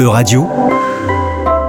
E-Radio,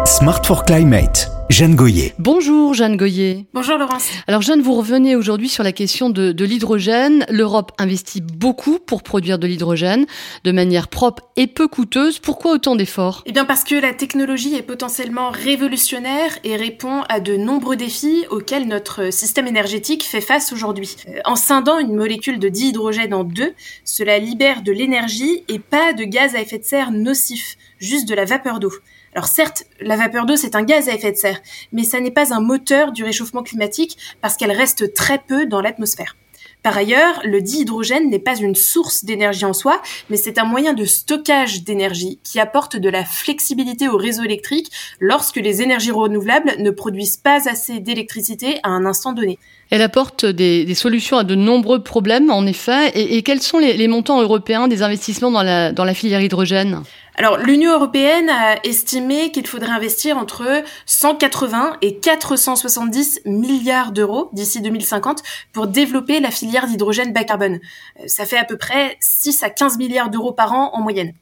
Smart for Climate. Jeanne Goyer. Bonjour Jeanne Goyer. Bonjour Laurence. Alors Jeanne, vous revenez aujourd'hui sur la question de, de l'hydrogène. L'Europe investit beaucoup pour produire de l'hydrogène de manière propre et peu coûteuse. Pourquoi autant d'efforts? Eh bien parce que la technologie est potentiellement révolutionnaire et répond à de nombreux défis auxquels notre système énergétique fait face aujourd'hui. Euh, en scindant une molécule de dihydrogène en deux, cela libère de l'énergie et pas de gaz à effet de serre nocif, juste de la vapeur d'eau. Alors certes, la vapeur d'eau, c'est un gaz à effet de serre, mais ça n'est pas un moteur du réchauffement climatique parce qu'elle reste très peu dans l'atmosphère. Par ailleurs, le dihydrogène n'est pas une source d'énergie en soi, mais c'est un moyen de stockage d'énergie qui apporte de la flexibilité au réseau électrique lorsque les énergies renouvelables ne produisent pas assez d'électricité à un instant donné. Elle apporte des, solutions à de nombreux problèmes, en effet. Et, quels sont les, montants européens des investissements dans la filière hydrogène? Alors, l'Union européenne a estimé qu'il faudrait investir entre 180 et 470 milliards d'euros d'ici 2050 pour développer la filière d'hydrogène bas carbone. Ça fait à peu près 6 à 15 milliards d'euros par an en moyenne.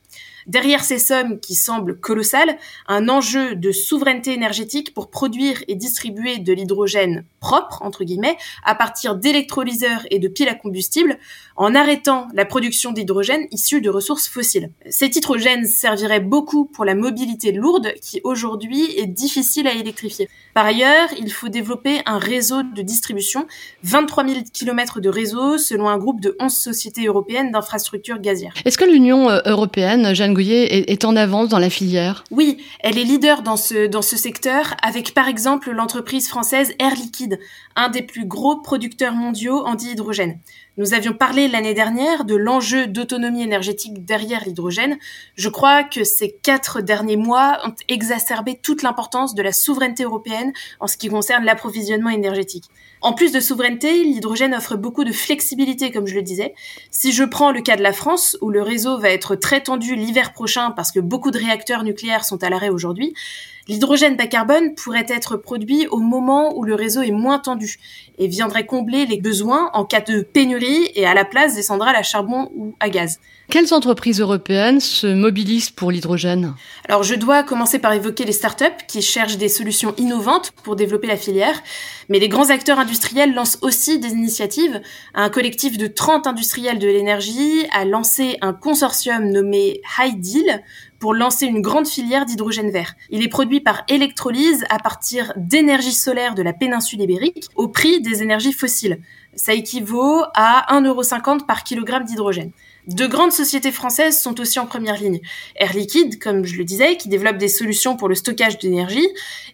Derrière ces sommes qui semblent colossales, un enjeu de souveraineté énergétique pour produire et distribuer de l'hydrogène propre, entre guillemets, à partir d'électrolyseurs et de piles à combustible, en arrêtant la production d'hydrogène issu de ressources fossiles. Cet hydrogène servirait beaucoup pour la mobilité lourde qui aujourd'hui est difficile à électrifier. Par ailleurs, il faut développer un réseau de distribution, 23 000 km de réseau selon un groupe de 11 sociétés européennes d'infrastructures gazières. Est-ce que l'Union euh, européenne, Jeanne est, est en avance dans la filière? Oui, elle est leader dans ce, dans ce secteur avec par exemple l'entreprise française Air Liquide, un des plus gros producteurs mondiaux en dihydrogène. Nous avions parlé l'année dernière de l'enjeu d'autonomie énergétique derrière l'hydrogène. Je crois que ces quatre derniers mois ont exacerbé toute l'importance de la souveraineté européenne en ce qui concerne l'approvisionnement énergétique. En plus de souveraineté, l'hydrogène offre beaucoup de flexibilité, comme je le disais. Si je prends le cas de la France, où le réseau va être très tendu l'hiver prochain parce que beaucoup de réacteurs nucléaires sont à l'arrêt aujourd'hui, l'hydrogène bas carbone pourrait être produit au moment où le réseau est moins tendu et viendrait combler les besoins en cas de pénurie et à la place des centrales à charbon ou à gaz. Quelles entreprises européennes se mobilisent pour l'hydrogène? Alors je dois commencer par évoquer les startups qui cherchent des solutions innovantes pour développer la filière, mais les grands acteurs industriels lancent aussi des initiatives. Un collectif de 30 industriels de l'énergie a lancé un consortium nommé High Pour lancer une grande filière d'hydrogène vert. Il est produit par électrolyse à partir d'énergie solaire de la péninsule ibérique au prix des énergies fossiles. Ça équivaut à 1,50€ par kilogramme d'hydrogène. De grandes sociétés françaises sont aussi en première ligne. Air Liquide, comme je le disais, qui développe des solutions pour le stockage d'énergie.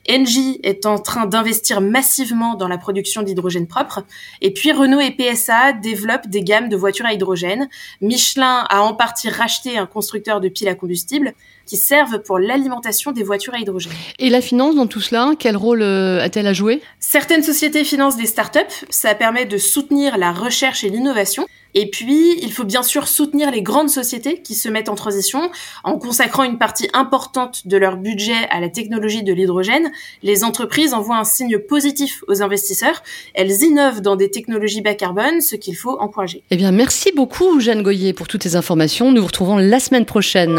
Engie est en train d'investir massivement dans la production d'hydrogène propre. Et puis Renault et PSA développent des gammes de voitures à hydrogène. Michelin a en partie racheté un constructeur de piles à combustible qui servent pour l'alimentation des voitures à hydrogène. Et la finance dans tout cela, quel rôle euh, a-t-elle à jouer? Certaines sociétés financent des startups. Ça permet de soutenir la recherche et l'innovation. Et puis, il faut bien sûr soutenir les grandes sociétés qui se mettent en transition en consacrant une partie importante de leur budget à la technologie de l'hydrogène. Les entreprises envoient un signe positif aux investisseurs. Elles innovent dans des technologies bas carbone, ce qu'il faut encourager. Eh bien, merci beaucoup, Jeanne Goyer, pour toutes ces informations. Nous vous retrouvons la semaine prochaine.